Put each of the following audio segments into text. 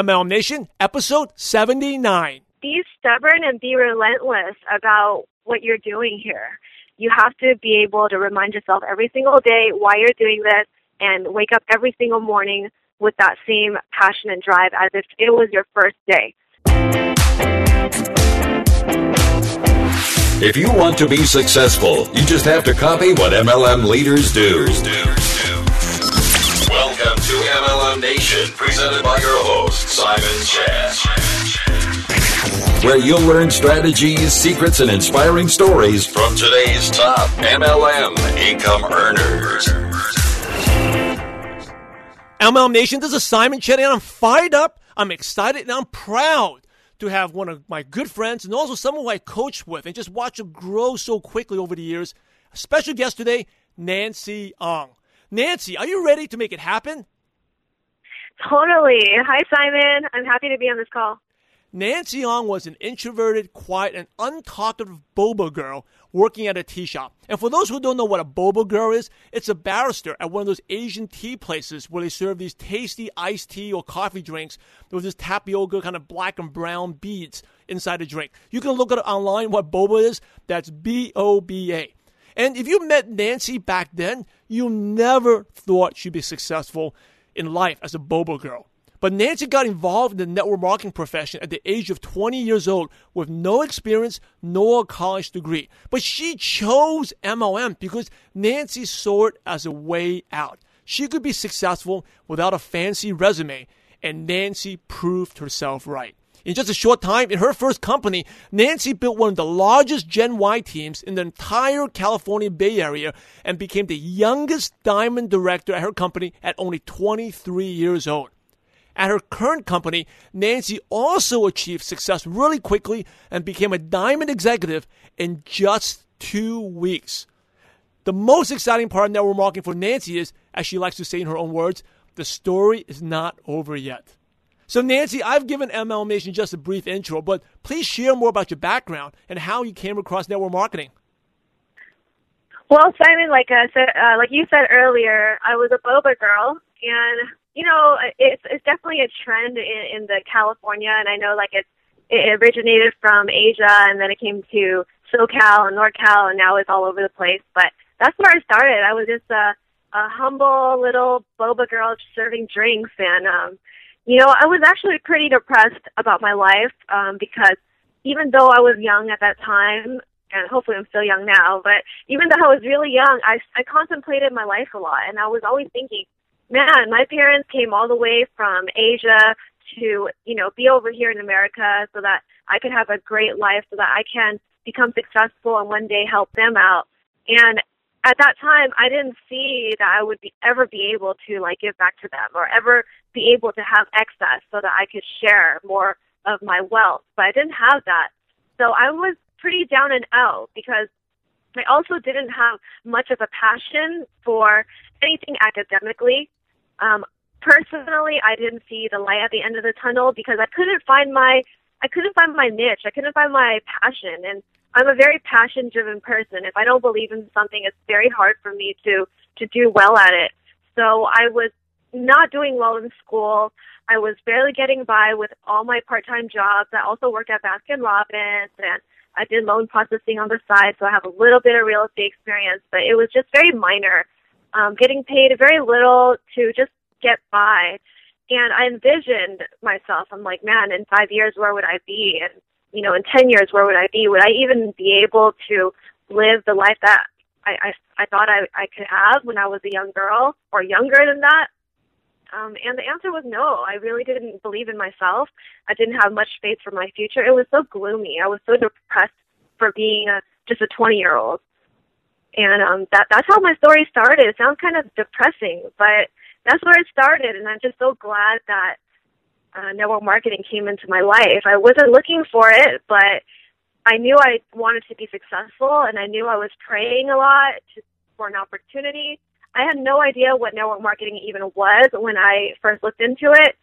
MLM Nation, episode 79. Be stubborn and be relentless about what you're doing here. You have to be able to remind yourself every single day why you're doing this and wake up every single morning with that same passion and drive as if it was your first day. If you want to be successful, you just have to copy what MLM leaders do. Welcome to Nation, presented by your host, Simon Chan. Where you'll learn strategies, secrets, and inspiring stories from today's top MLM income earners. MLM Nation, this is Simon Chan, and I'm fired up, I'm excited, and I'm proud to have one of my good friends and also someone who I coached with and just watch her grow so quickly over the years. A special guest today, Nancy Ong. Nancy, are you ready to make it happen? Totally. Hi, Simon. I'm happy to be on this call. Nancy Ong was an introverted, quiet, and untalkative boba girl working at a tea shop. And for those who don't know what a boba girl is, it's a barrister at one of those Asian tea places where they serve these tasty iced tea or coffee drinks with this tapioca kind of black and brown beads inside the drink. You can look at it online what boba is. That's B O B A. And if you met Nancy back then, you never thought she'd be successful in life as a boba girl. But Nancy got involved in the network marketing profession at the age of 20 years old with no experience nor college degree. But she chose MLM because Nancy saw it as a way out. She could be successful without a fancy resume, and Nancy proved herself right. In just a short time, in her first company, Nancy built one of the largest Gen Y teams in the entire California Bay Area and became the youngest diamond director at her company at only 23 years old. At her current company, Nancy also achieved success really quickly and became a diamond executive in just two weeks. The most exciting part of network marketing for Nancy is, as she likes to say in her own words, the story is not over yet. So, Nancy, I've given MLM Nation just a brief intro, but please share more about your background and how you came across network marketing. Well, Simon, like I said, uh, like you said earlier, I was a boba girl, and you know, it's it's definitely a trend in, in the California, and I know like it's it originated from Asia, and then it came to SoCal and NorCal, and now it's all over the place. But that's where I started. I was just a a humble little boba girl serving drinks, and um, you know, I was actually pretty depressed about my life um, because even though I was young at that time, and hopefully I'm still young now, but even though I was really young, I I contemplated my life a lot, and I was always thinking man, my parents came all the way from Asia to, you know, be over here in America so that I could have a great life, so that I can become successful and one day help them out. And at that time, I didn't see that I would be, ever be able to like give back to them or ever be able to have excess so that I could share more of my wealth. But I didn't have that. So I was pretty down and out because I also didn't have much of a passion for anything academically. Um, personally, I didn't see the light at the end of the tunnel because I couldn't find my I couldn't find my niche. I couldn't find my passion, and I'm a very passion driven person. If I don't believe in something, it's very hard for me to to do well at it. So I was not doing well in school. I was barely getting by with all my part-time jobs. I also worked at Baskin Robbins and I did loan processing on the side, so I have a little bit of real estate experience, but it was just very minor um, getting paid very little to just get by. And I envisioned myself, I'm like, man, in five years, where would I be? And, you know, in 10 years, where would I be? Would I even be able to live the life that I, I, I thought I, I could have when I was a young girl or younger than that? Um, and the answer was no. I really didn't believe in myself. I didn't have much faith for my future. It was so gloomy. I was so depressed for being a, just a 20 year old and um that that's how my story started it sounds kind of depressing but that's where it started and i'm just so glad that uh, network marketing came into my life i wasn't looking for it but i knew i wanted to be successful and i knew i was praying a lot to, for an opportunity i had no idea what network marketing even was when i first looked into it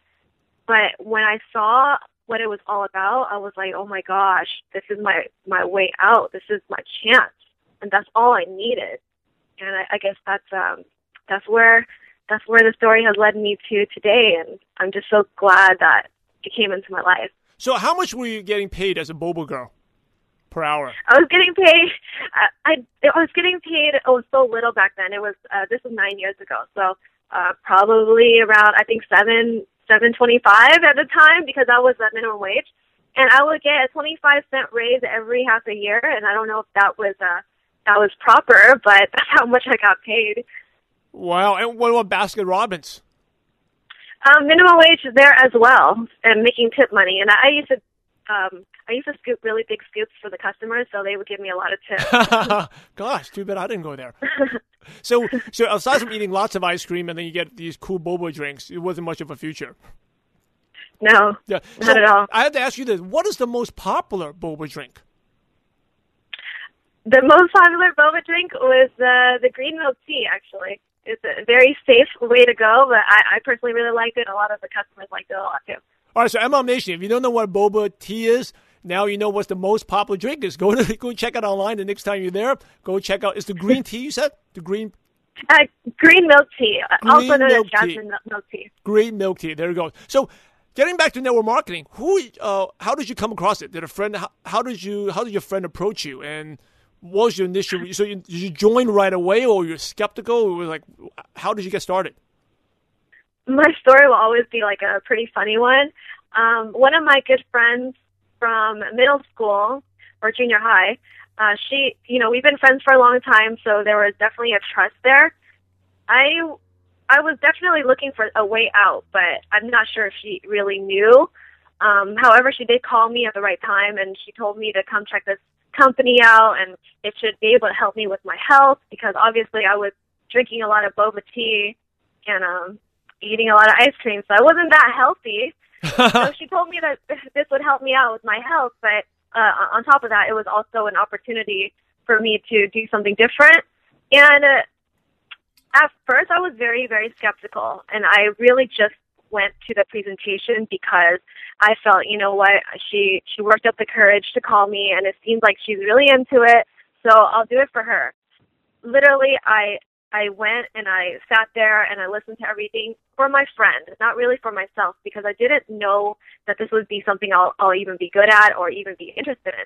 but when i saw what it was all about i was like oh my gosh this is my my way out this is my chance and that's all I needed. And I, I guess that's um, that's where that's where the story has led me to today, and I'm just so glad that it came into my life. So, how much were you getting paid as a boba girl per hour? I was getting paid. I I, I was getting paid. It was so little back then. It was uh, this was nine years ago. So uh, probably around I think seven seven twenty five at the time because that was the minimum wage, and I would get a twenty five cent raise every half a year. And I don't know if that was uh, that was proper, but that's how much I got paid. Wow! And what about Baskin Robbins? Um, minimum wage there as well, and making tip money. And I used to, um, I used to scoop really big scoops for the customers, so they would give me a lot of tips. Gosh, too bad I didn't go there. so, so aside from eating lots of ice cream and then you get these cool boba drinks, it wasn't much of a future. No, Yeah, not So at all. I have to ask you this: What is the most popular boba drink? The most popular boba drink was uh, the green milk tea. Actually, it's a very safe way to go, but I, I personally really liked it. A lot of the customers liked it a lot too. All right, so MLM Nation, if you don't know what boba tea is, now you know what's the most popular drink is. Go to go check it online. The next time you're there, go check out. It's the green tea you said? The green Uh, green milk tea, uh, also Green known as milk tea. jasmine milk tea. green milk tea. There you go. So, getting back to network marketing, who, uh, how did you come across it? Did a friend? How, how did you? How did your friend approach you? And what was your initial? So, you, did you join right away, or you're skeptical? Or was like, how did you get started? My story will always be like a pretty funny one. Um, one of my good friends from middle school or junior high, uh, she, you know, we've been friends for a long time, so there was definitely a trust there. I, I was definitely looking for a way out, but I'm not sure if she really knew. Um, however, she did call me at the right time, and she told me to come check this company out, and it should be able to help me with my health because obviously I was drinking a lot of boba tea and um, eating a lot of ice cream, so I wasn't that healthy. so she told me that this would help me out with my health, but uh, on top of that, it was also an opportunity for me to do something different. And uh, at first, I was very, very skeptical, and I really just went to the presentation because I felt, you know what, she she worked up the courage to call me, and it seems like she's really into it, so I'll do it for her. Literally, I I went and I sat there and I listened to everything for my friend, not really for myself, because I didn't know that this would be something I'll, I'll even be good at or even be interested in.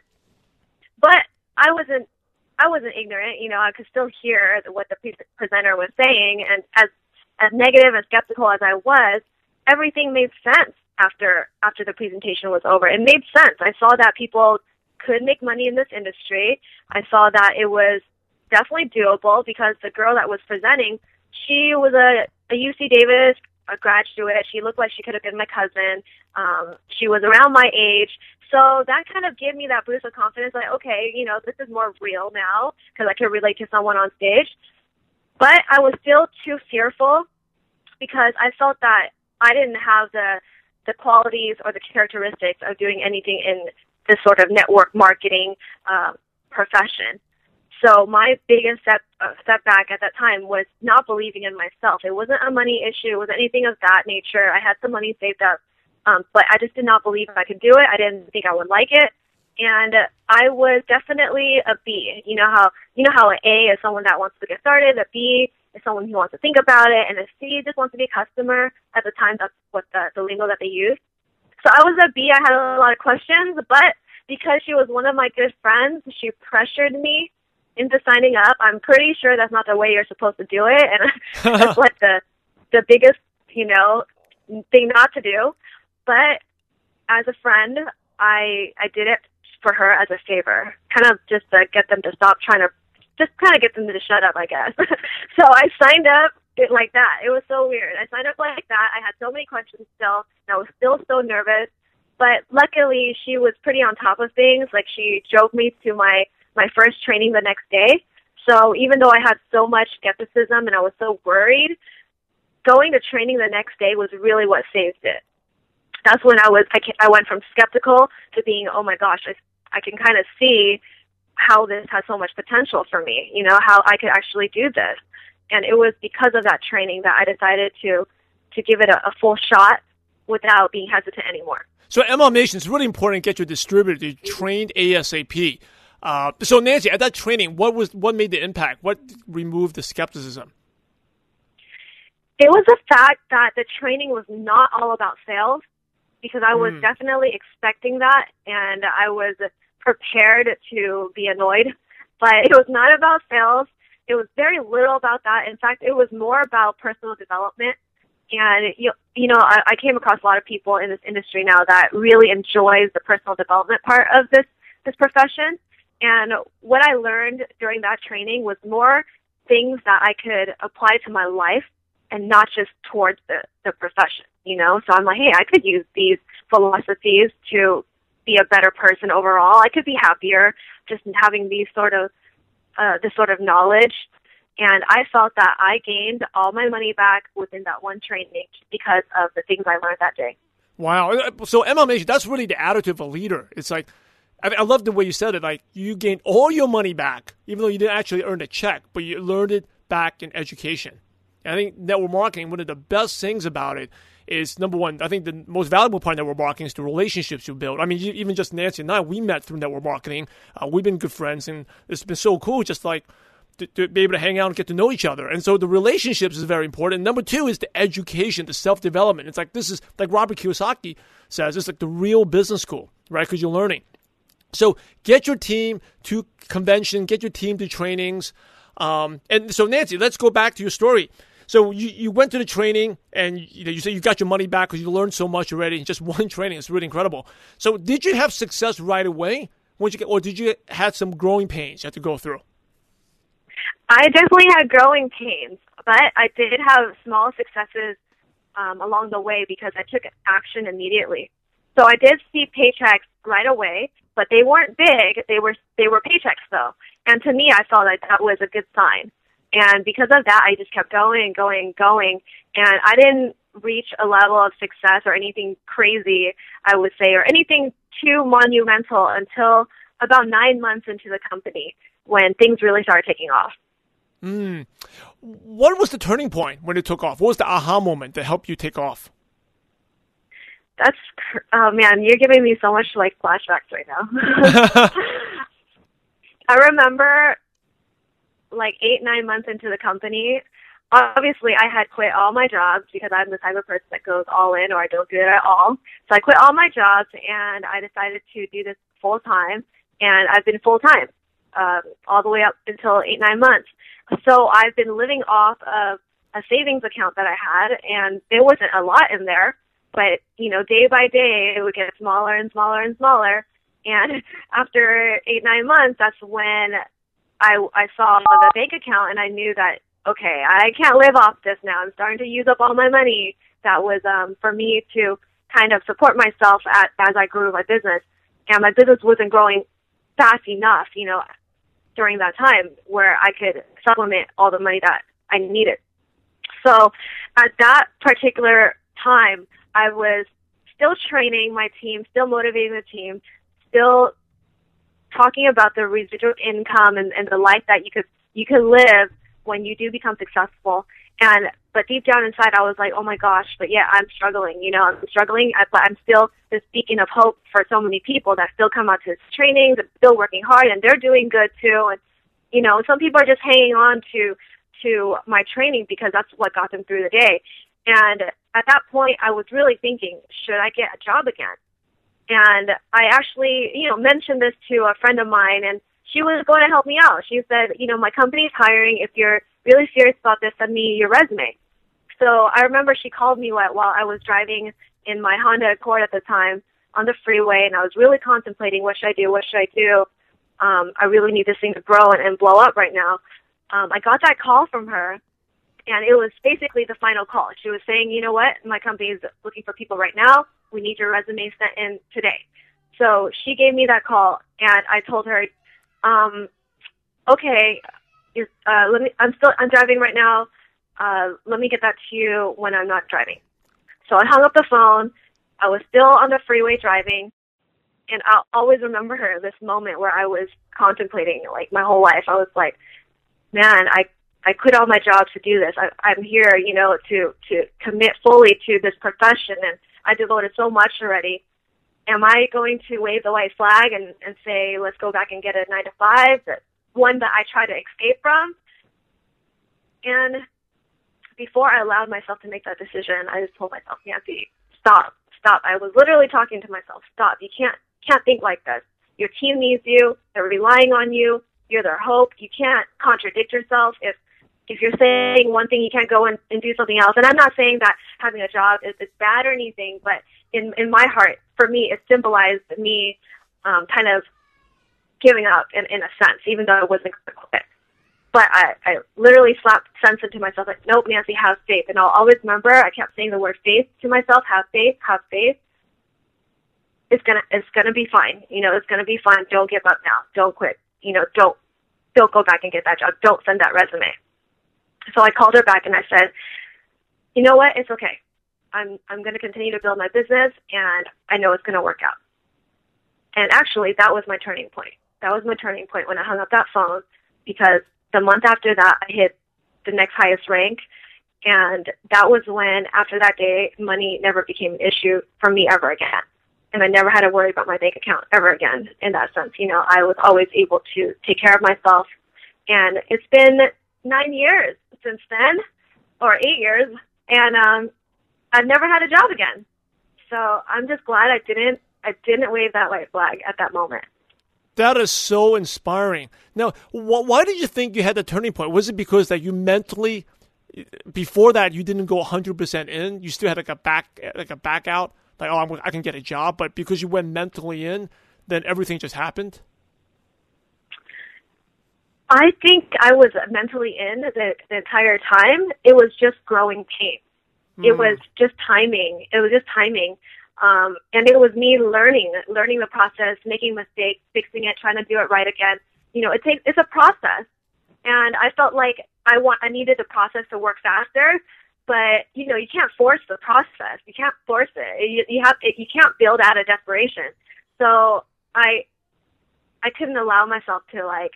But I wasn't, I wasn't ignorant. You know, I could still hear what the pre- presenter was saying, and as as negative and skeptical as I was, everything made sense after after the presentation was over. It made sense. I saw that people could make money in this industry. I saw that it was definitely doable because the girl that was presenting, she was a, a UC Davis a graduate. She looked like she could have been my cousin. Um, she was around my age. So that kind of gave me that boost of confidence like, okay, you know, this is more real now because I can relate to someone on stage. But I was still too fearful because I felt that I didn't have the the qualities or the characteristics of doing anything in this sort of network marketing uh, profession. So my biggest step uh, setback at that time was not believing in myself. It wasn't a money issue. It wasn't anything of that nature. I had some money saved up, um, but I just did not believe I could do it. I didn't think I would like it, and I was definitely a B. You know how you know how an A is someone that wants to get started. A B is someone who wants to think about it, and a C just wants to be a customer. At the time, that's what the, the lingo that they used. So I was a B. I had a lot of questions, but because she was one of my good friends, she pressured me into signing up. I'm pretty sure that's not the way you're supposed to do it, and that's like the the biggest, you know, thing not to do. But as a friend, I I did it for her as a favor, kind of just to get them to stop trying to, just kind of get them to shut up, I guess. so I signed up it like that. It was so weird. I signed up like that. I had so many questions still, and I was still so nervous. But luckily, she was pretty on top of things. Like she drove me to my my first training the next day. So even though I had so much skepticism and I was so worried, going to training the next day was really what saved it. That's when I was I, I went from skeptical to being oh my gosh I I can kind of see how this has so much potential for me. You know how I could actually do this, and it was because of that training that I decided to to give it a, a full shot without being hesitant anymore. So MLM Nation, it's really important to get your distributor to trained ASAP. Uh, so Nancy, at that training, what was what made the impact? What removed the skepticism? It was the fact that the training was not all about sales. because I was mm. definitely expecting that and I was prepared to be annoyed. But it was not about sales. It was very little about that. In fact, it was more about personal development. And you, you know, I, I came across a lot of people in this industry now that really enjoys the personal development part of this this profession. And what I learned during that training was more things that I could apply to my life and not just towards the, the profession, you know? So I'm like, hey, I could use these philosophies to be a better person overall. I could be happier just having these sort of, uh, this sort of knowledge. And I felt that I gained all my money back within that one training because of the things I learned that day. Wow. So MMA, that's really the attitude of a leader. It's like, I, I love the way you said it. Like you gained all your money back, even though you didn't actually earn a check, but you learned it back in education. And I think network marketing, one of the best things about it is number one, I think the most valuable part of network marketing is the relationships you build. I mean, even just Nancy and I, we met through network marketing. Uh, we've been good friends, and it's been so cool just like to, to, be able to hang out and get to know each other. And so the relationships is very important. And number two is the education, the self development. It's like this is like Robert Kiyosaki says, it's like the real business school, right? Because you're learning. So get your team to convention, get your team to trainings. Um, and so, Nancy, let's go back to your story. So you, you went to the training and you, know, you said you got your money back because you learned so much already just one training. It's really incredible. So did you have success right away? Once you get, or did you had some growing pains you had to go through? I definitely had growing pains, but I did have small successes um, along the way because I took action immediately. So I did see paychecks right away, but they weren't big. They were they were paychecks though, and to me, I felt like that was a good sign. And because of that, I just kept going, and going, and going, and I didn't reach a level of success or anything crazy, I would say, or anything too monumental until about nine months into the company when things really started taking off. Mm. What was the turning point when it took off? What was the aha moment that helped you take off? That's oh man, you're giving me so much like flashbacks right now. I remember like eight nine months into the company. Obviously, I had quit all my jobs because I'm the type of person that goes all in or I don't do it at all. So I quit all my jobs and I decided to do this full time. And I've been full time um, all the way up until eight nine months. So I've been living off of a savings account that I had, and there wasn't a lot in there. But, you know, day by day, it would get smaller and smaller and smaller. And after eight, nine months, that's when I, I saw the bank account and I knew that, okay, I can't live off this now. I'm starting to use up all my money that was, um, for me to kind of support myself at, as I grew my business. And my business wasn't growing fast enough, you know, during that time where I could supplement all the money that I needed. So at that particular time, I was still training my team, still motivating the team, still talking about the residual income and, and the life that you could you could live when you do become successful. And but deep down inside, I was like, oh my gosh, but yeah, I'm struggling. You know, I'm struggling, but I'm still this beacon of hope for so many people that still come out to trainings, and still working hard, and they're doing good too. And you know, some people are just hanging on to to my training because that's what got them through the day. And at that point, I was really thinking, should I get a job again? And I actually, you know, mentioned this to a friend of mine, and she was going to help me out. She said, you know, my company's hiring. If you're really serious about this, send me your resume. So I remember she called me while I was driving in my Honda Accord at the time on the freeway, and I was really contemplating what should I do, what should I do. Um, I really need this thing to grow and, and blow up right now. Um, I got that call from her, and it was basically the final call. She was saying, you know what, my company is looking for people right now. We need your resume sent in today. So she gave me that call, and I told her, um, okay, uh, let me. I'm still. I'm driving right now. Uh, let me get that to you when I'm not driving. So I hung up the phone. I was still on the freeway driving, and I'll always remember her. This moment where I was contemplating, like my whole life. I was like, man, I I quit all my jobs to do this. I, I'm here, you know, to to commit fully to this profession, and I devoted so much already. Am I going to wave the white flag and and say, let's go back and get a nine to five, that one that I try to escape from? And before I allowed myself to make that decision, I just told myself, Nancy, stop, stop. I was literally talking to myself, stop. You can't can't think like this. Your team needs you. They're relying on you. You're their hope. You can't contradict yourself. If if you're saying one thing, you can't go and, and do something else. And I'm not saying that having a job is, is bad or anything, but in in my heart, for me, it symbolized me um, kind of giving up in, in a sense, even though it wasn't quick. But I, I literally slapped sense into myself like, nope, Nancy, have faith. And I'll always remember, I kept saying the word faith to myself, have faith, have faith. It's gonna, it's gonna be fine. You know, it's gonna be fine. Don't give up now. Don't quit. You know, don't, don't go back and get that job. Don't send that resume. So I called her back and I said, you know what? It's okay. I'm, I'm going to continue to build my business and I know it's going to work out. And actually, that was my turning point. That was my turning point when I hung up that phone because the month after that, I hit the next highest rank. And that was when, after that day, money never became an issue for me ever again. And I never had to worry about my bank account ever again in that sense. You know, I was always able to take care of myself. And it's been nine years since then, or eight years, and um, I've never had a job again. So I'm just glad I didn't I didn't wave that white flag at that moment. That is so inspiring. Now, wh- why did you think you had the turning point? Was it because that you mentally, before that, you didn't go 100% in? You still had like a back, like a back out, like oh, I'm, I can get a job, but because you went mentally in, then everything just happened. I think I was mentally in the, the entire time. It was just growing pain. Mm. It was just timing. It was just timing. Um, and it was me learning, learning the process, making mistakes, fixing it, trying to do it right again. You know, it takes, it's a process. And I felt like I want, I needed the process to work faster, but you know, you can't force the process. You can't force it. You, you have, you can't build out of desperation. So I, I couldn't allow myself to like,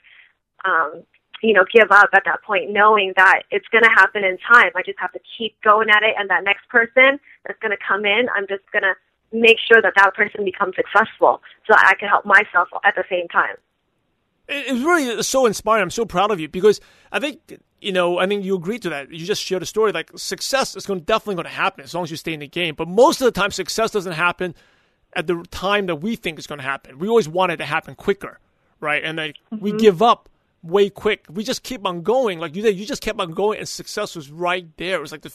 um, you know, give up at that point, knowing that it's going to happen in time. I just have to keep going at it, and that next person that's going to come in, I'm just going to make sure that that person becomes successful so that I can help myself at the same time. It's really so inspiring. I'm so proud of you because I think you know I think you agreed to that. You just shared a story like success is going definitely going to happen as long as you stay in the game. But most of the time, success doesn't happen at the time that we think is going to happen. We always want it to happen quicker, right? And then mm-hmm. we give up way quick. We just keep on going, like you said. You just kept on going, and success was right there. It was like the,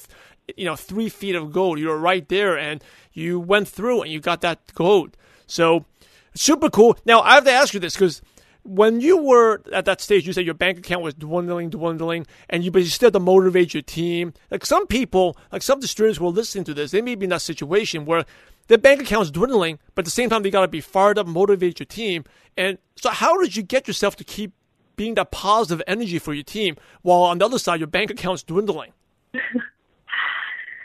you know, three feet of gold. You were right there, and you went through, and you got that gold. So super cool. Now I have to ask you this because when you were at that stage, you said your bank account was dwindling, dwindling, and you but you still had to motivate your team. Like some people, like some distributors who are listening to this, they may be in that situation where their bank account is dwindling, but at the same time they got to be fired up, motivate your team. And so, how did you get yourself to keep being that positive energy for your team, while on the other side your bank account's dwindling.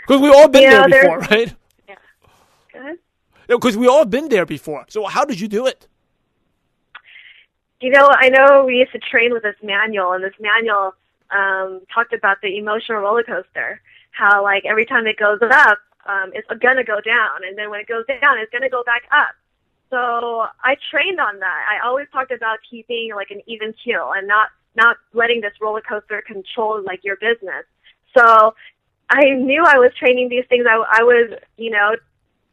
Because we've all been yeah, there before, right? Yeah. Because we all been there before. So how did you do it? You know, I know we used to train with this manual, and this manual um, talked about the emotional roller coaster. How like every time it goes up, um, it's gonna go down, and then when it goes down, it's gonna go back up. So I trained on that. I always talked about keeping like an even keel and not not letting this roller coaster control like your business. So I knew I was training these things. I, I was, you know,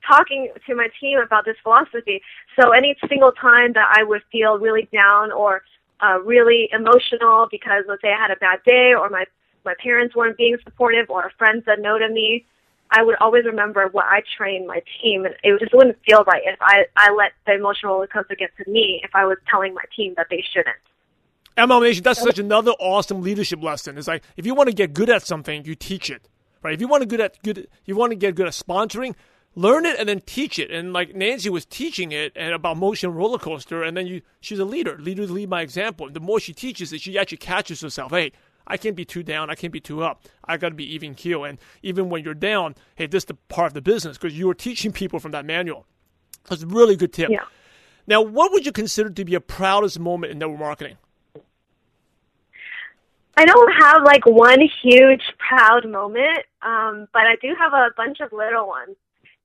talking to my team about this philosophy. So any single time that I would feel really down or uh, really emotional because let's say I had a bad day or my my parents weren't being supportive or a friend said no to me, I would always remember what I trained my team, and it just wouldn't feel right if I I let the emotional roller coaster get to me if I was telling my team that they shouldn't. MLM Nation, that's such another awesome leadership lesson. It's like if you want to get good at something, you teach it, right? If you want to good at good, you want to get good at sponsoring, learn it and then teach it. And like Nancy was teaching it and about motion roller coaster, and then you she's a leader. Leaders lead by example. The more she teaches it, she actually catches herself. Hey, I can't be too down. I can't be too up. I got to be even keel. And even when you're down, hey, this is the part of the business because you are teaching people from that manual. That's a really good tip. Yeah. Now, what would you consider to be your proudest moment in network marketing? I don't have like one huge proud moment, um, but I do have a bunch of little ones.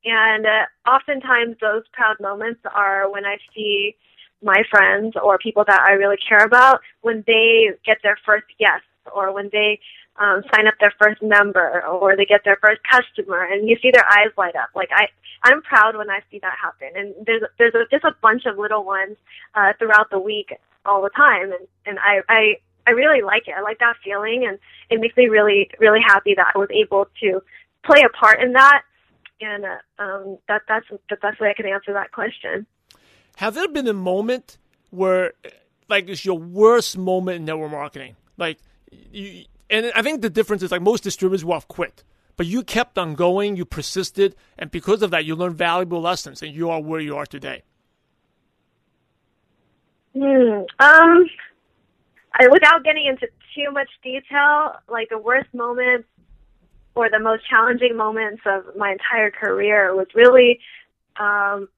And uh, oftentimes those proud moments are when I see my friends or people that I really care about when they get their first yes or when they um, sign up their first member or they get their first customer and you see their eyes light up. Like I, I'm proud when I see that happen. And there's, there's a, just a bunch of little ones, uh, throughout the week all the time. And, and I, I, I really like it. I like that feeling and it makes me really, really happy that I was able to play a part in that. And, uh, um, that, that's the best way I can answer that question. Have there been a moment where, like, it's your worst moment in network marketing? Like, you, and I think the difference is like most distributors will have quit, but you kept on going, you persisted, and because of that, you learned valuable lessons, and you are where you are today. Hmm. Um. I, without getting into too much detail, like the worst moments or the most challenging moments of my entire career was really um,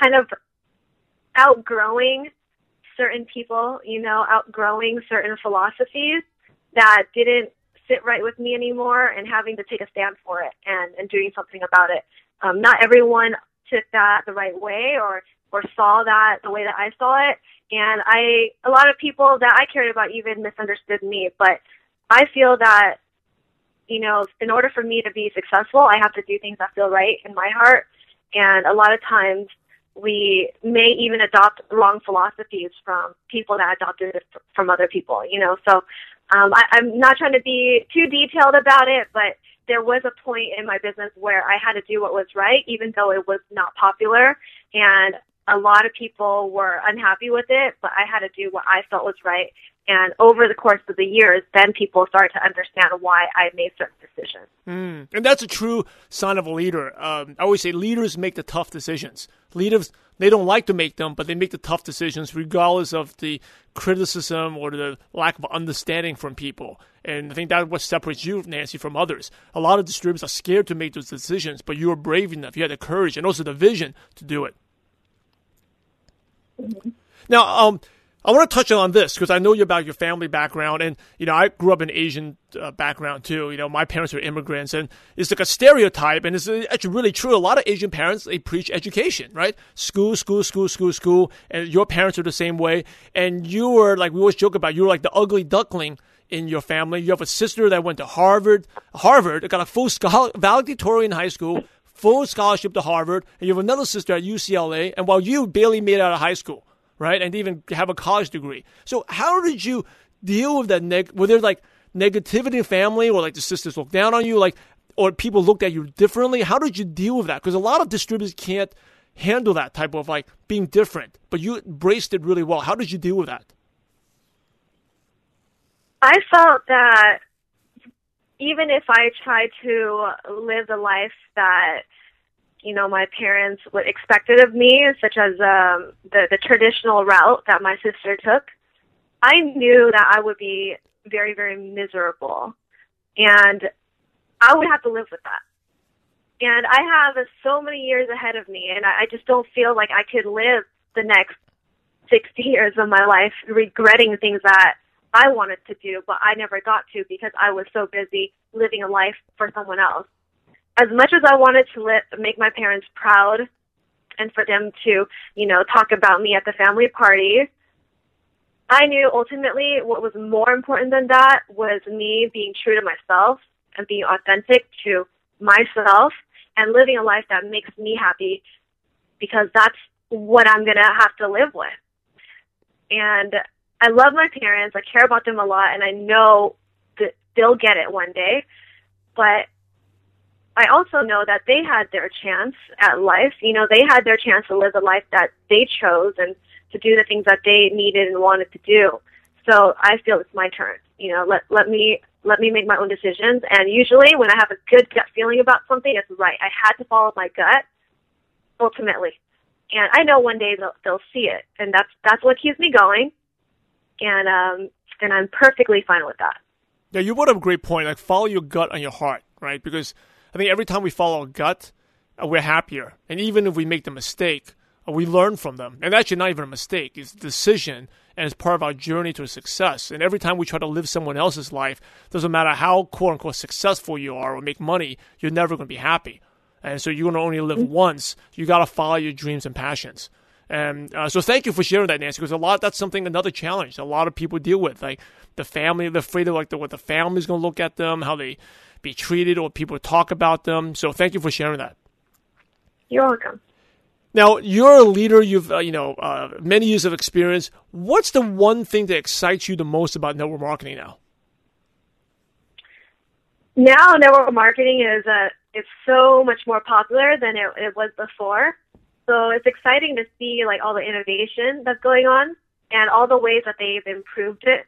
kind of outgrowing certain people, you know, outgrowing certain philosophies that didn't sit right with me anymore and having to take a stand for it and, and doing something about it. Um, not everyone took that the right way or, or saw that the way that I saw it. And I, a lot of people that I cared about even misunderstood me, but I feel that, you know, in order for me to be successful, I have to do things that feel right in my heart. And a lot of times we may even adopt wrong philosophies from people that adopted it from other people, you know. So um, I, I'm not trying to be too detailed about it, but there was a point in my business where I had to do what was right, even though it was not popular. And a lot of people were unhappy with it, but I had to do what I felt was right. And over the course of the years, then people start to understand why I made certain decisions. Mm. And that's a true sign of a leader. Um, I always say leaders make the tough decisions. Leaders, they don't like to make them, but they make the tough decisions regardless of the criticism or the lack of understanding from people. And I think that's what separates you, Nancy, from others. A lot of distributors are scared to make those decisions, but you were brave enough. You had the courage and also the vision to do it. Mm-hmm. Now, um, I want to touch on this because I know you about your family background, and you know I grew up in Asian uh, background too. You know my parents were immigrants, and it's like a stereotype, and it's actually really true. A lot of Asian parents they preach education, right? School, school, school, school, school, and your parents are the same way. And you were like we always joke about you were like the ugly duckling in your family. You have a sister that went to Harvard, Harvard got a full scholar, valedictorian high school, full scholarship to Harvard, and you have another sister at UCLA. And while you barely made it out of high school right? And even have a college degree. So how did you deal with that? Neg- were there like negativity in family, or like the sisters looked down on you, like, or people looked at you differently? How did you deal with that? Because a lot of distributors can't handle that type of like being different, but you embraced it really well. How did you deal with that? I felt that even if I tried to live the life that you know my parents would expected of me, such as um, the the traditional route that my sister took, I knew that I would be very very miserable, and I would have to live with that. And I have so many years ahead of me, and I, I just don't feel like I could live the next 60 years of my life regretting things that I wanted to do, but I never got to because I was so busy living a life for someone else as much as I wanted to let, make my parents proud and for them to, you know, talk about me at the family party, I knew ultimately what was more important than that was me being true to myself and being authentic to myself and living a life that makes me happy because that's what I'm going to have to live with. And I love my parents. I care about them a lot and I know that they'll get it one day. But I also know that they had their chance at life. You know, they had their chance to live the life that they chose and to do the things that they needed and wanted to do. So I feel it's my turn. You know, let let me let me make my own decisions. And usually, when I have a good gut feeling about something, it's right. I had to follow my gut ultimately, and I know one day they'll they'll see it, and that's that's what keeps me going. And um, and I'm perfectly fine with that. Yeah, you brought up a great point. Like follow your gut and your heart, right? Because I think every time we follow our gut, uh, we're happier. And even if we make the mistake, uh, we learn from them. And actually, not even a mistake, it's a decision and it's part of our journey to success. And every time we try to live someone else's life, doesn't matter how quote unquote successful you are or make money, you're never going to be happy. And so you're going to only live mm-hmm. once. You got to follow your dreams and passions. And uh, so thank you for sharing that, Nancy, because a lot that's something another challenge a lot of people deal with, like the family, they're afraid of like the, what the family's going to look at them, how they be treated, or people talk about them. So thank you for sharing that. You're welcome. Now you're a leader. You've uh, you know uh, many years of experience. What's the one thing that excites you the most about network marketing now? Now, network marketing is uh, it's so much more popular than it, it was before. So it's exciting to see like all the innovation that's going on and all the ways that they've improved it.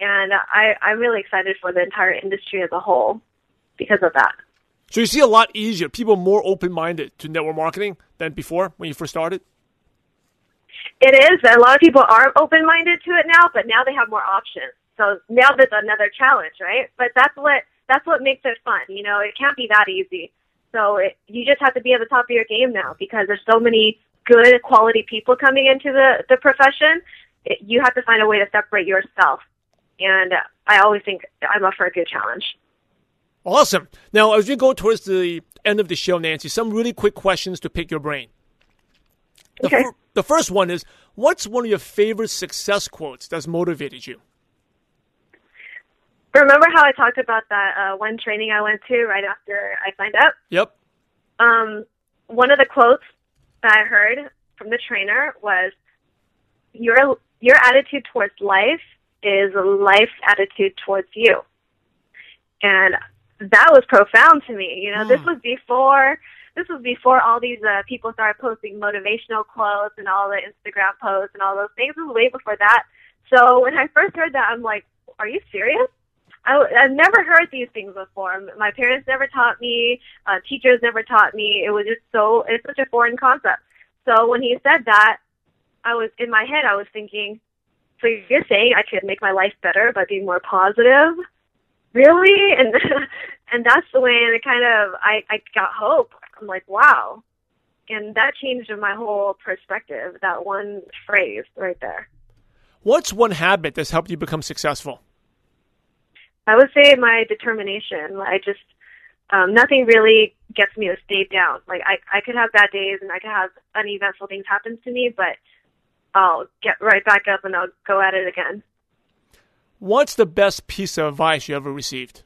And I, I'm really excited for the entire industry as a whole because of that. So you see a lot easier, people more open-minded to network marketing than before when you first started. It is. A lot of people are open-minded to it now, but now they have more options. So now there's another challenge, right? But that's what that's what makes it fun. You know, it can't be that easy. So it, you just have to be at the top of your game now because there's so many good quality people coming into the the profession. It, you have to find a way to separate yourself, and I always think I'm up for a good challenge. Awesome. Now, as we go towards the end of the show, Nancy, some really quick questions to pick your brain. The, Okay. fir- the first one is What's one of your favorite success quotes that's motivated you? Remember how I talked about that uh, one training I went to right after I signed up? Yep. Um, one of the quotes that I heard from the trainer was, "Your your attitude towards life is a life's attitude towards you," and that was profound to me. You know, this was before this was before all these uh, people started posting motivational quotes and all the Instagram posts and all those things. This was way before that. So when I first heard that, I'm like, "Are you serious?" I, I've never heard these things before. My parents never taught me. Uh, teachers never taught me. It was just so, it's such a foreign concept. So when he said that, I was, in my head, I was thinking, so you're saying I could make my life better by being more positive? Really? And, and that's the way And it kind of, I, I got hope. I'm like, wow. And that changed my whole perspective, that one phrase right there. What's one habit that's helped you become successful? I would say my determination. I just um, nothing really gets me to stay down. Like I, I could have bad days and I could have uneventful things happen to me, but I'll get right back up and I'll go at it again. What's the best piece of advice you ever received?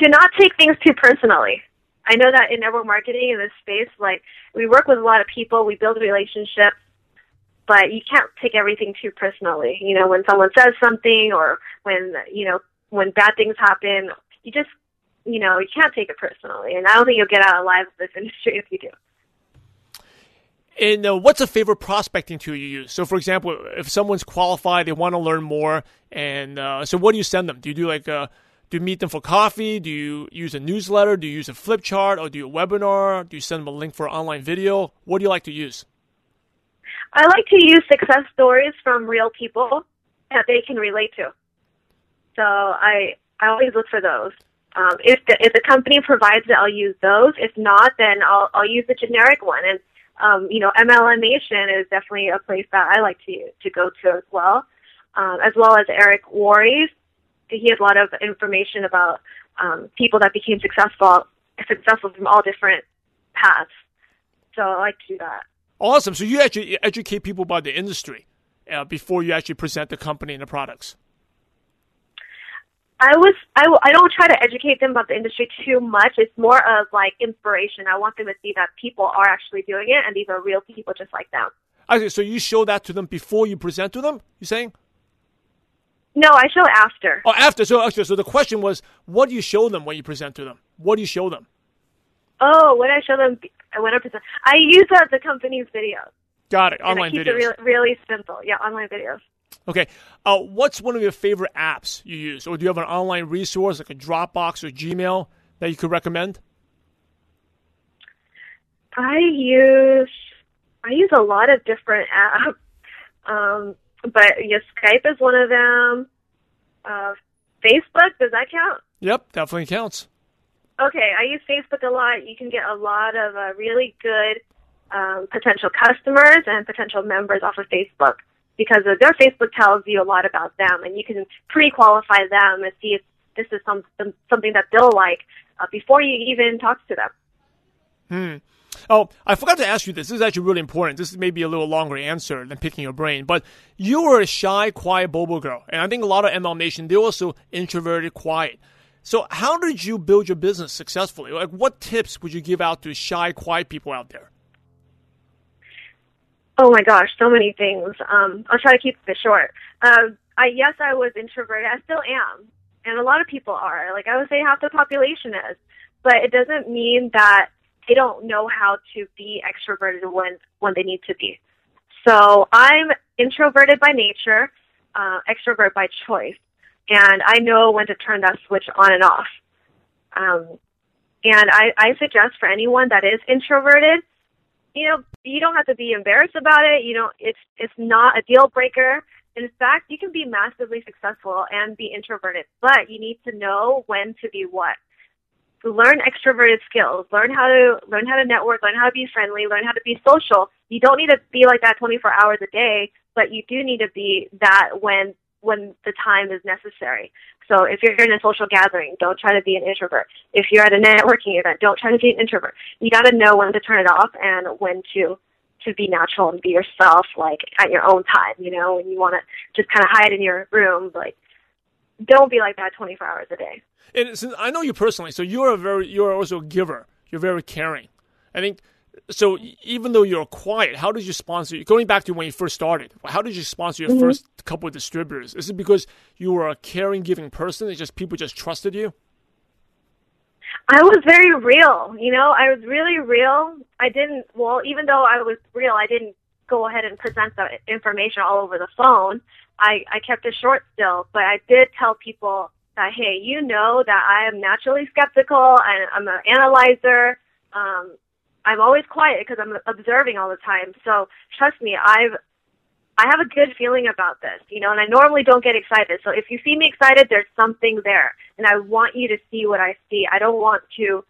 To not take things too personally. I know that in network marketing in this space, like we work with a lot of people, we build relationships, but you can't take everything too personally. You know, when someone says something or when you know when bad things happen, you just you know you can't take it personally. And I don't think you'll get out alive of this industry if you do. And uh, what's a favorite prospecting tool you use? So, for example, if someone's qualified, they want to learn more, and uh, so what do you send them? Do you do like a, do you meet them for coffee? Do you use a newsletter? Do you use a flip chart, or do you a webinar? Do you send them a link for an online video? What do you like to use? I like to use success stories from real people that they can relate to. So I I always look for those. Um, if the if the company provides it, I'll use those. If not, then I'll I'll use the generic one. And um, you know, MLM Nation is definitely a place that I like to to go to as well, um, as well as Eric Worre's. He has a lot of information about um, people that became successful successful from all different paths. So I like to do that. Awesome. So you actually educate people about the industry uh, before you actually present the company and the products. I was I, I don't try to educate them about the industry too much. It's more of like inspiration. I want them to see that people are actually doing it, and these are real people just like them. Okay, so you show that to them before you present to them. You saying? No, I show after. Oh, after. So, actually, so the question was, what do you show them when you present to them? What do you show them? Oh, when I show them, when I present, I use the company's videos. Got it. And I Online keep videos. it re- really simple. Yeah, online videos. Okay. Uh, what's one of your favorite apps you use, or do you have an online resource like a Dropbox or Gmail that you could recommend? I use I use a lot of different apps, um, but yeah, Skype is one of them. Uh, Facebook does that count? Yep, definitely counts. Okay, I use Facebook a lot. You can get a lot of uh, really good um, potential customers and potential members off of Facebook because their Facebook tells you a lot about them, and you can pre-qualify them and see if this is some, some something that they'll like uh, before you even talk to them. Hmm. Oh, I forgot to ask you this. This is actually really important. This may be a little longer answer than picking your brain, but you were a shy, quiet boba girl, and I think a lot of MLM Nation they're also introverted, quiet. So, how did you build your business successfully? Like, what tips would you give out to shy, quiet people out there? Oh my gosh, so many things. Um, I'll try to keep this short. Uh, I yes, I was introverted. I still am, and a lot of people are. Like I would say, half the population is, but it doesn't mean that they don't know how to be extroverted when when they need to be. So I'm introverted by nature, uh, extrovert by choice, and I know when to turn that switch on and off. Um, and I, I suggest for anyone that is introverted, you know, you don't have to be embarrassed about it. You don't. It's it's not a deal breaker. In fact, you can be massively successful and be introverted, but you need to know when to be what. Learn extroverted skills. Learn how to learn how to network. Learn how to be friendly. Learn how to be social. You don't need to be like that 24 hours a day, but you do need to be that when when the time is necessary. So if you're in a social gathering, don't try to be an introvert. If you're at a networking event, don't try to be an introvert. You got to know when to turn it off and when to to be natural and be yourself, like at your own time. You know, when you want to just kind of hide in your room, like don't be like that 24 hours a day. And since I know you personally, so you're a very you're also a giver. You're very caring. I think so even though you're quiet, how did you sponsor? Going back to when you first started, how did you sponsor your mm-hmm. first couple of distributors? Is it because you were a caring, giving person? It's just people just trusted you. I was very real. You know, I was really real. I didn't. Well, even though I was real, I didn't go ahead and present the information all over the phone. I I kept it short still, but I did tell people that hey, you know that I am naturally skeptical and I'm an analyzer. Um, I'm always quiet because I'm observing all the time. So trust me, I've I have a good feeling about this, you know, and I normally don't get excited. So if you see me excited, there's something there, and I want you to see what I see. I don't want to,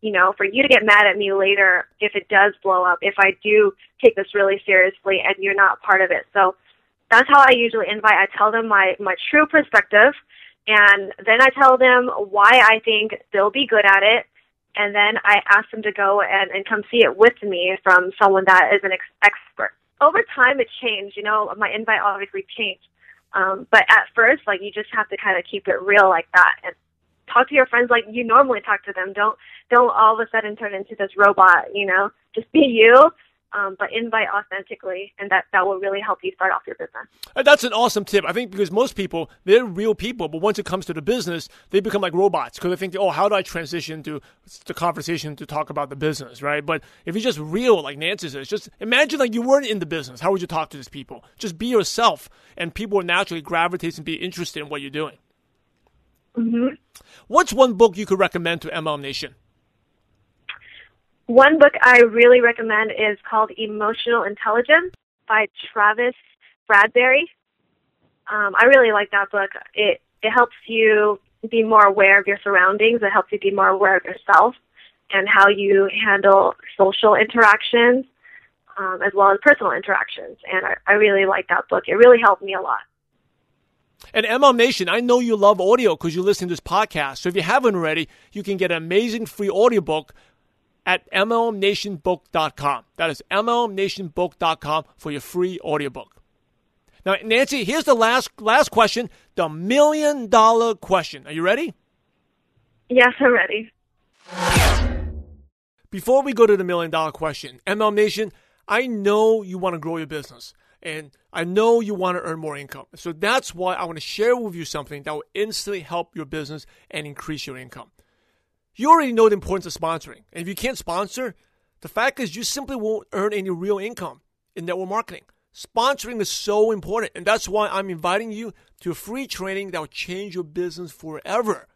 you know, for you to get mad at me later if it does blow up, if I do take this really seriously and you're not part of it. So that's how I usually invite. I tell them my my true perspective, and then I tell them why I think they'll be good at it and then I asked them to go and, and come see it with me from someone that is an ex- expert. Over time, it changed. You know, my invite obviously changed. Um, but at first, like you just have to kind of keep it real like that and talk to your friends like you normally talk to them. Don't don't all of a sudden turn into this robot. You know, just be you um, but invite authentically, and that, that will really help you start off your business. That's an awesome tip. I think because most people, they're real people, but once it comes to the business, they become like robots because they think, oh, how do I transition to the conversation to talk about the business, right? But if you're just real, like Nancy says, just imagine like you weren't in the business. How would you talk to these people? Just be yourself, and people will naturally gravitate and be interested in what you're doing. Mm-hmm. What's one book you could recommend to MLM Nation? One book I really recommend is called Emotional Intelligence by Travis Bradberry. Um, I really like that book. It it helps you be more aware of your surroundings. It helps you be more aware of yourself and how you handle social interactions um, as well as personal interactions. And I, I really like that book. It really helped me a lot. And MLM Nation, I know you love audio because you listen to this podcast. So if you haven't already, you can get an amazing free audiobook at MLMNationBook.com. That is MLMNationBook.com for your free audiobook. Now, Nancy, here's the last last question, the million dollar question. Are you ready? Yes, I'm ready. Before we go to the million dollar question, MLM Nation, I know you want to grow your business and I know you want to earn more income. So that's why I want to share with you something that will instantly help your business and increase your income you already know the importance of sponsoring. And if you can't sponsor, the fact is you simply won't earn any real income in network marketing. Sponsoring is so important, and that's why I'm inviting you to a free training that will change your business forever.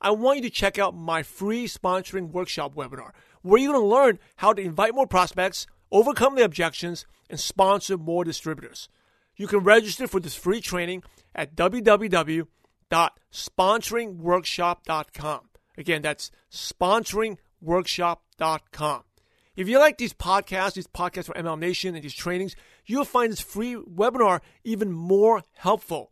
I want you to check out my free sponsoring workshop webinar, where you're going to learn how to invite more prospects, overcome the objections, and sponsor more distributors. You can register for this free training at www.sponsoringworkshop.com. Again, that's sponsoringworkshop.com. If you like these podcasts, these podcasts from MLM Nation and these trainings, you'll find this free webinar even more helpful.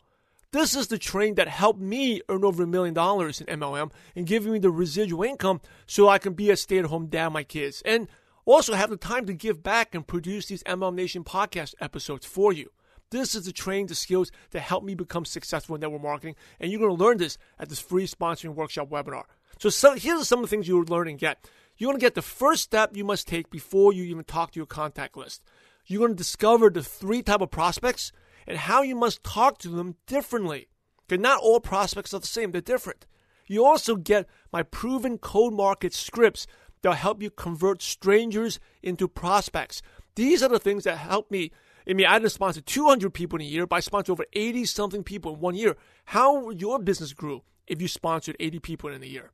This is the training that helped me earn over a million dollars in MLM and giving me the residual income so I can be a stay at home dad my kids. And Also, have the time to give back and produce these MLM Nation podcast episodes for you. This is the training, the skills that help me become successful in network marketing, and you're going to learn this at this free sponsoring workshop webinar. So, so here's some of the things you'll learn and get. You're going to get the first step you must take before you even talk to your contact list. You're going to discover the three type of prospects and how you must talk to them differently. Because not all prospects are the same, they're different. You also get my proven cold market scripts that'll help you convert strangers into prospects. These are the things that help me. I mean, I didn't sponsor 200 people in a year, but I sponsored over 80 something people in one year. How your business grew if you sponsored 80 people in a year?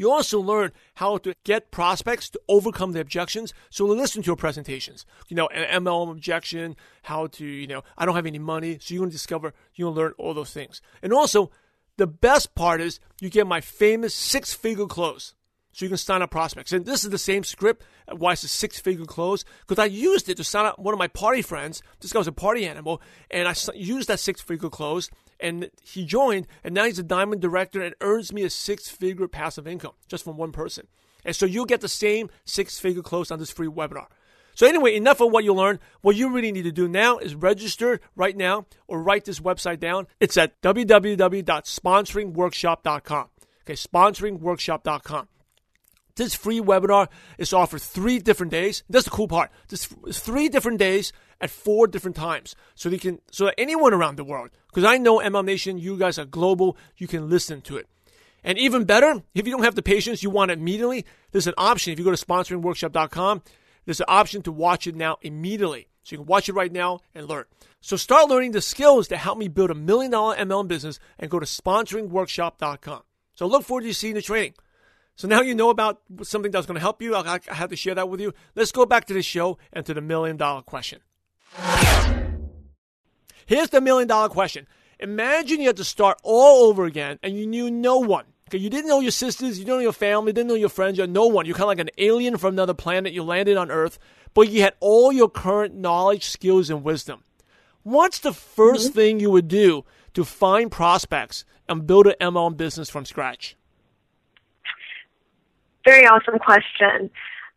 You also learn how to get prospects to overcome the objections. So listen to your presentations. You know, an MLM objection, how to, you know, I don't have any money. So you're going to discover, you're going to learn all those things. And also, the best part is you get my famous six figure close. So you can sign up prospects. And this is the same script. Why it's a six figure close? Because I used it to sign up one of my party friends. This guy was a party animal. And I used that six figure close and he joined, and now he's a diamond director and earns me a six figure passive income just from one person. And so you'll get the same six figure close on this free webinar. So anyway, enough of what you learned. What you really need to do now is register right now or write this website down. It's at www.sponsoringworkshop.com. Okay, sponsoringworkshop.com. This free webinar is offered three different days. That's the cool part. This three different days at four different times, so they can so that anyone around the world, because I know MLM Nation, you guys are global, you can listen to it. And even better, if you don't have the patience, you want it immediately. There's an option. If you go to sponsoringworkshop.com, there's an option to watch it now immediately. So you can watch it right now and learn. So start learning the skills that help me build a million dollar MLM business and go to sponsoringworkshop.com. So look forward to seeing the training. So now you know about something that's going to help you. I, I have to share that with you. Let's go back to the show and to the million dollar question. Here's the million dollar question. Imagine you had to start all over again and you knew no one. Okay, you didn't know your sisters, you didn't know your family, didn't know your friends, you had no one. You're kind of like an alien from another planet. You landed on Earth, but you had all your current knowledge, skills, and wisdom. What's the 1st mm-hmm. thing you would do to find prospects and build an MLM business from scratch? Very awesome question.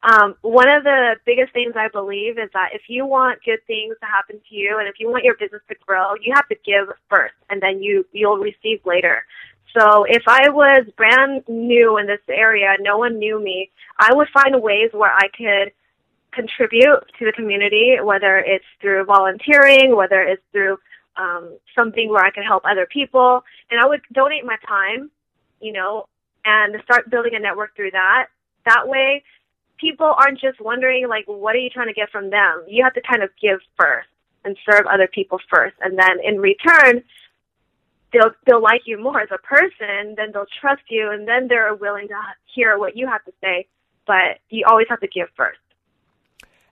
Um, one of the biggest things I believe is that if you want good things to happen to you and if you want your business to grow, you have to give first and then you, you'll receive later. So if I was brand new in this area, no one knew me, I would find ways where I could contribute to the community, whether it's through volunteering, whether it's through um, something where I could help other people, and I would donate my time, you know, and start building a network through that. That way, people aren't just wondering like, what are you trying to get from them? You have to kind of give first and serve other people first, and then in return, they'll they'll like you more as a person. Then they'll trust you, and then they're willing to hear what you have to say. But you always have to give first.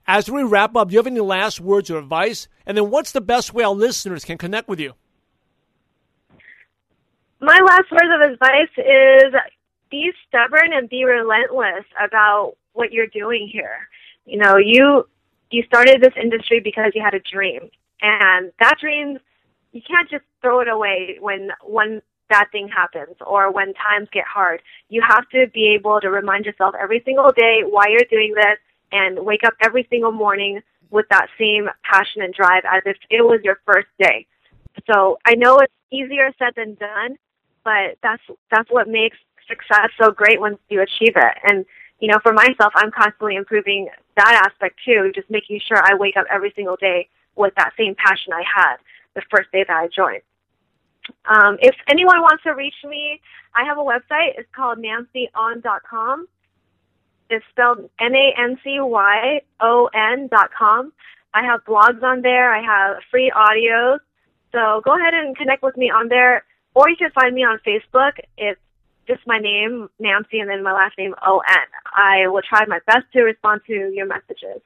As we wrap up, do you have any last words or advice? And then, what's the best way our listeners can connect with you? My last words of advice is be stubborn and be relentless about what you're doing here. You know, you you started this industry because you had a dream, and that dream you can't just throw it away when one bad thing happens or when times get hard. You have to be able to remind yourself every single day why you're doing this and wake up every single morning with that same passion and drive as if it was your first day. So I know it's easier said than done, but that's that's what makes success so great once you achieve it. And, you know, for myself, I'm constantly improving that aspect too, just making sure I wake up every single day with that same passion I had the first day that I joined. Um, if anyone wants to reach me, I have a website. It's called nancyon.com. It's spelled N-A-N-C-Y-O-N dot com. I have blogs on there. I have free audios. So go ahead and connect with me on there. Or you can find me on Facebook. It's just my name, Nancy, and then my last name, O-N. I will try my best to respond to your messages.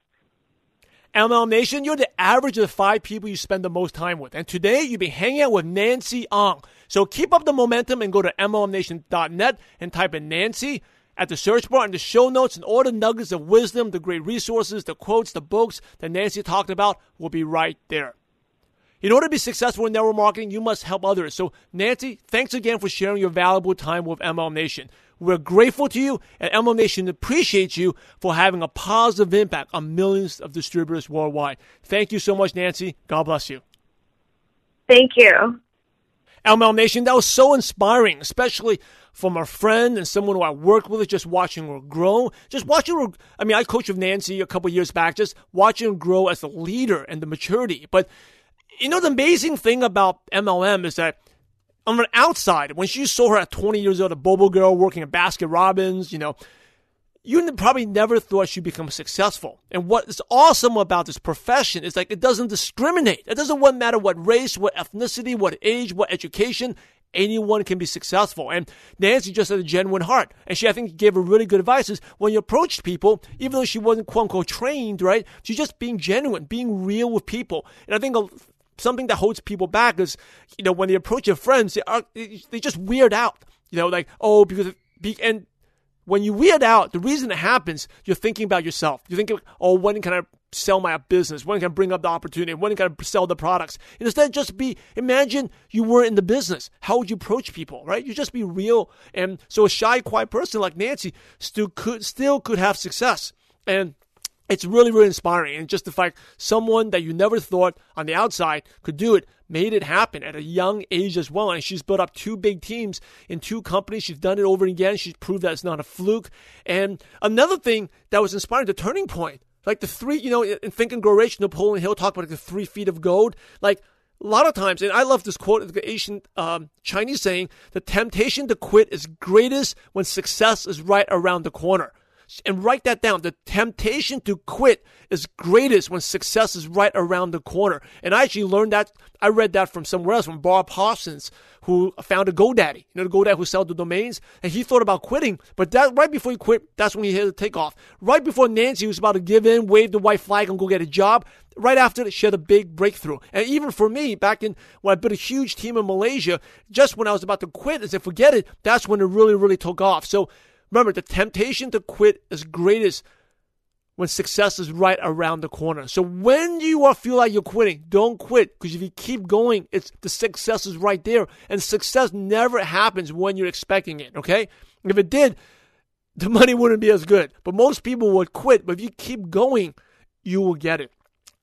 MLM Nation, you're the average of the five people you spend the most time with. And today, you've been hanging out with Nancy Ong. So keep up the momentum and go to MLMNation.net and type in Nancy at the search bar and the show notes and all the nuggets of wisdom, the great resources, the quotes, the books that Nancy talked about will be right there. In order to be successful in network marketing, you must help others. So, Nancy, thanks again for sharing your valuable time with MLM Nation. We're grateful to you, and MLM Nation appreciates you for having a positive impact on millions of distributors worldwide. Thank you so much, Nancy. God bless you. Thank you. MLM Nation, that was so inspiring, especially from a friend and someone who I worked with, just watching her grow. Just watching her, I mean, I coached with Nancy a couple years back, just watching her grow as a leader and the maturity. But, you know, the amazing thing about MLM is that on the outside, when you saw her at 20 years old, a boba girl working at Baskin Robbins, you know, you probably never thought she'd become successful. And what is awesome about this profession is like it doesn't discriminate. It doesn't matter what race, what ethnicity, what age, what education. Anyone can be successful. And Nancy just had a genuine heart. And she, I think, gave her really good advice is when you approached people, even though she wasn't quote unquote trained, right? She's just being genuine, being real with people. And I think something that holds people back is, you know, when they approach your friends, they are, they just weird out. You know, like, oh, because, and when you weird out, the reason it happens, you're thinking about yourself. You're thinking, oh, when can I sell my business? When can I bring up the opportunity? When can I sell the products? instead, just be, imagine you were in the business. How would you approach people, right? You just be real. And so a shy, quiet person like Nancy still could, still could have success. And it's really, really inspiring. And just the fact someone that you never thought on the outside could do it made it happen at a young age as well. And she's built up two big teams in two companies. She's done it over and again. She's proved that it's not a fluke. And another thing that was inspiring, the turning point, like the three, you know, in Think and Grow Rich, Napoleon Hill talked about like the three feet of gold. Like a lot of times, and I love this quote, the ancient um, Chinese saying, the temptation to quit is greatest when success is right around the corner and write that down. The temptation to quit is greatest when success is right around the corner. And I actually learned that. I read that from somewhere else, from Bob Parsons, who founded GoDaddy. You know, the GoDaddy who sold the domains. And he thought about quitting, but that right before he quit, that's when he hit the takeoff. Right before Nancy was about to give in, wave the white flag, and go get a job. Right after, she had a big breakthrough. And even for me, back in when I built a huge team in Malaysia, just when I was about to quit, as I forget it, that's when it really, really took off. So Remember, the temptation to quit is greatest when success is right around the corner. So when you are feel like you're quitting, don't quit because if you keep going, it's the success is right there, and success never happens when you're expecting it. Okay, if it did, the money wouldn't be as good. But most people would quit. But if you keep going, you will get it.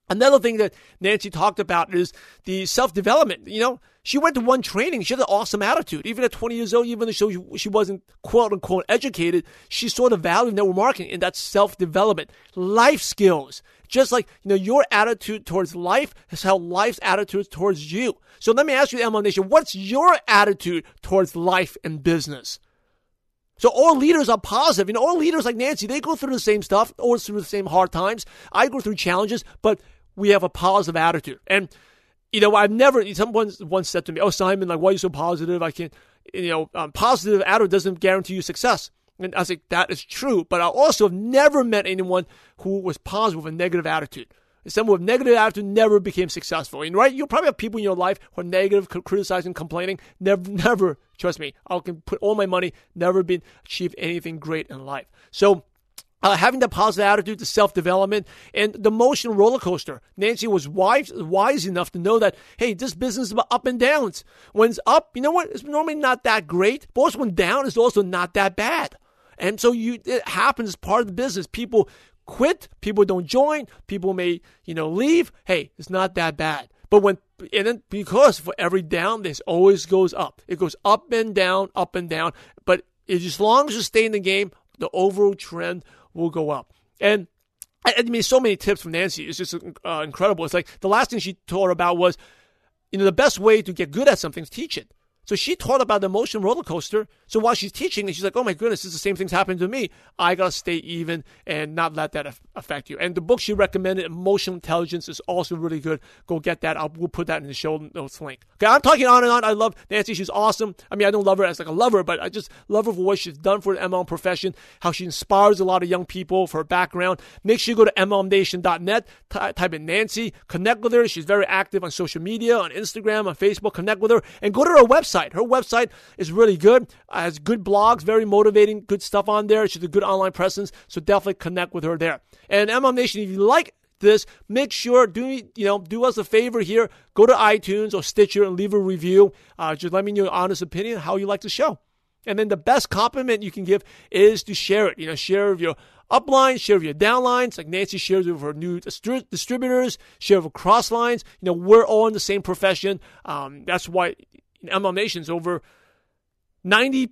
Another thing that Nancy talked about is the self development. You know, she went to one training. She had an awesome attitude. Even at 20 years old, even though she wasn't quote unquote educated, she saw the value of network marketing and that self development, life skills. Just like, you know, your attitude towards life is how life's attitude towards you. So let me ask you, MLM Nation, what's your attitude towards life and business? So all leaders are positive. You know, all leaders like Nancy, they go through the same stuff, or through the same hard times. I go through challenges, but we have a positive attitude. And, you know, I've never, someone once said to me, oh, Simon, like, why are you so positive? I can't, you know, um, positive attitude doesn't guarantee you success. And I was like, that is true. But I also have never met anyone who was positive with a negative attitude. Someone with negative attitude never became successful. And right, you'll probably have people in your life who are negative, criticizing, complaining. Never, never, trust me, I can put all my money, never been achieved anything great in life. So uh, having the positive attitude to self development and the motion roller coaster. Nancy was wise, wise enough to know that, hey, this business is about up and downs. When it's up, you know what? It's normally not that great. But also when down, it's also not that bad. And so you, it happens as part of the business. People quit, people don't join, people may, you know, leave. Hey, it's not that bad. But when, and then because for every down, this always goes up. It goes up and down, up and down. But as long as you stay in the game, the overall trend will go up. And I, mean, so many tips from Nancy. It's just uh, incredible. It's like the last thing she taught about was, you know, the best way to get good at something is teach it. So she taught about the emotion roller coaster. So while she's teaching, she's like, "Oh my goodness, is the same things happening to me. I gotta stay even and not let that affect you." And the book she recommended, Emotional Intelligence, is also really good. Go get that. I'll we'll put that in the show notes link. Okay, I'm talking on and on. I love Nancy. She's awesome. I mean, I don't love her as like a lover, but I just love her for what she's done for the MLM profession. How she inspires a lot of young people for her background. Make sure you go to MLMNation.net. T- type in Nancy. Connect with her. She's very active on social media, on Instagram, on Facebook. Connect with her and go to her website website. Her website is really good. Uh, has good blogs, very motivating, good stuff on there. She's a good online presence, so definitely connect with her there. And MLM Nation, if you like this, make sure do you know do us a favor here. Go to iTunes or Stitcher and leave a review. Uh, just let me know your honest opinion how you like the show. And then the best compliment you can give is to share it. You know, share of your upline, share of your downlines, like Nancy shares with her new distri- distributors, share of cross lines. You know, we're all in the same profession. Um, that's why MLM Nation's over 90,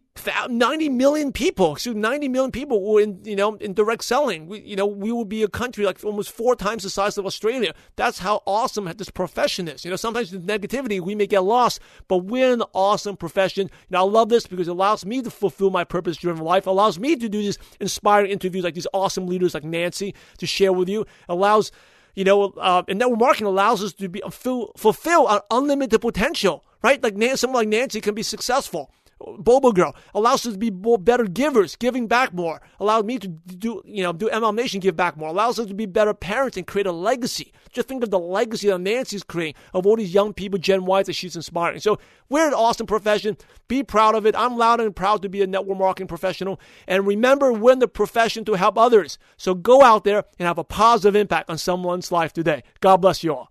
90 million people, excuse 90 million people were in, you know, in direct selling. We, you know, we would be a country like almost four times the size of Australia. That's how awesome this profession is. You know, sometimes with negativity, we may get lost, but we're an awesome profession. And I love this because it allows me to fulfill my purpose driven life, allows me to do these inspiring interviews like these awesome leaders like Nancy to share with you, it allows, you know, uh, and network marketing allows us to be fulfill, fulfill our unlimited potential, right? Like someone like Nancy can be successful Boba Girl allows us to be more better givers, giving back more. Allows me to do, you know, do MLM Nation give back more. Allows us to be better parents and create a legacy. Just think of the legacy that Nancy's creating of all these young people, Gen Y, that she's inspiring. So we're an awesome profession. Be proud of it. I'm loud and proud to be a network marketing professional. And remember, we're in the profession to help others. So go out there and have a positive impact on someone's life today. God bless you all.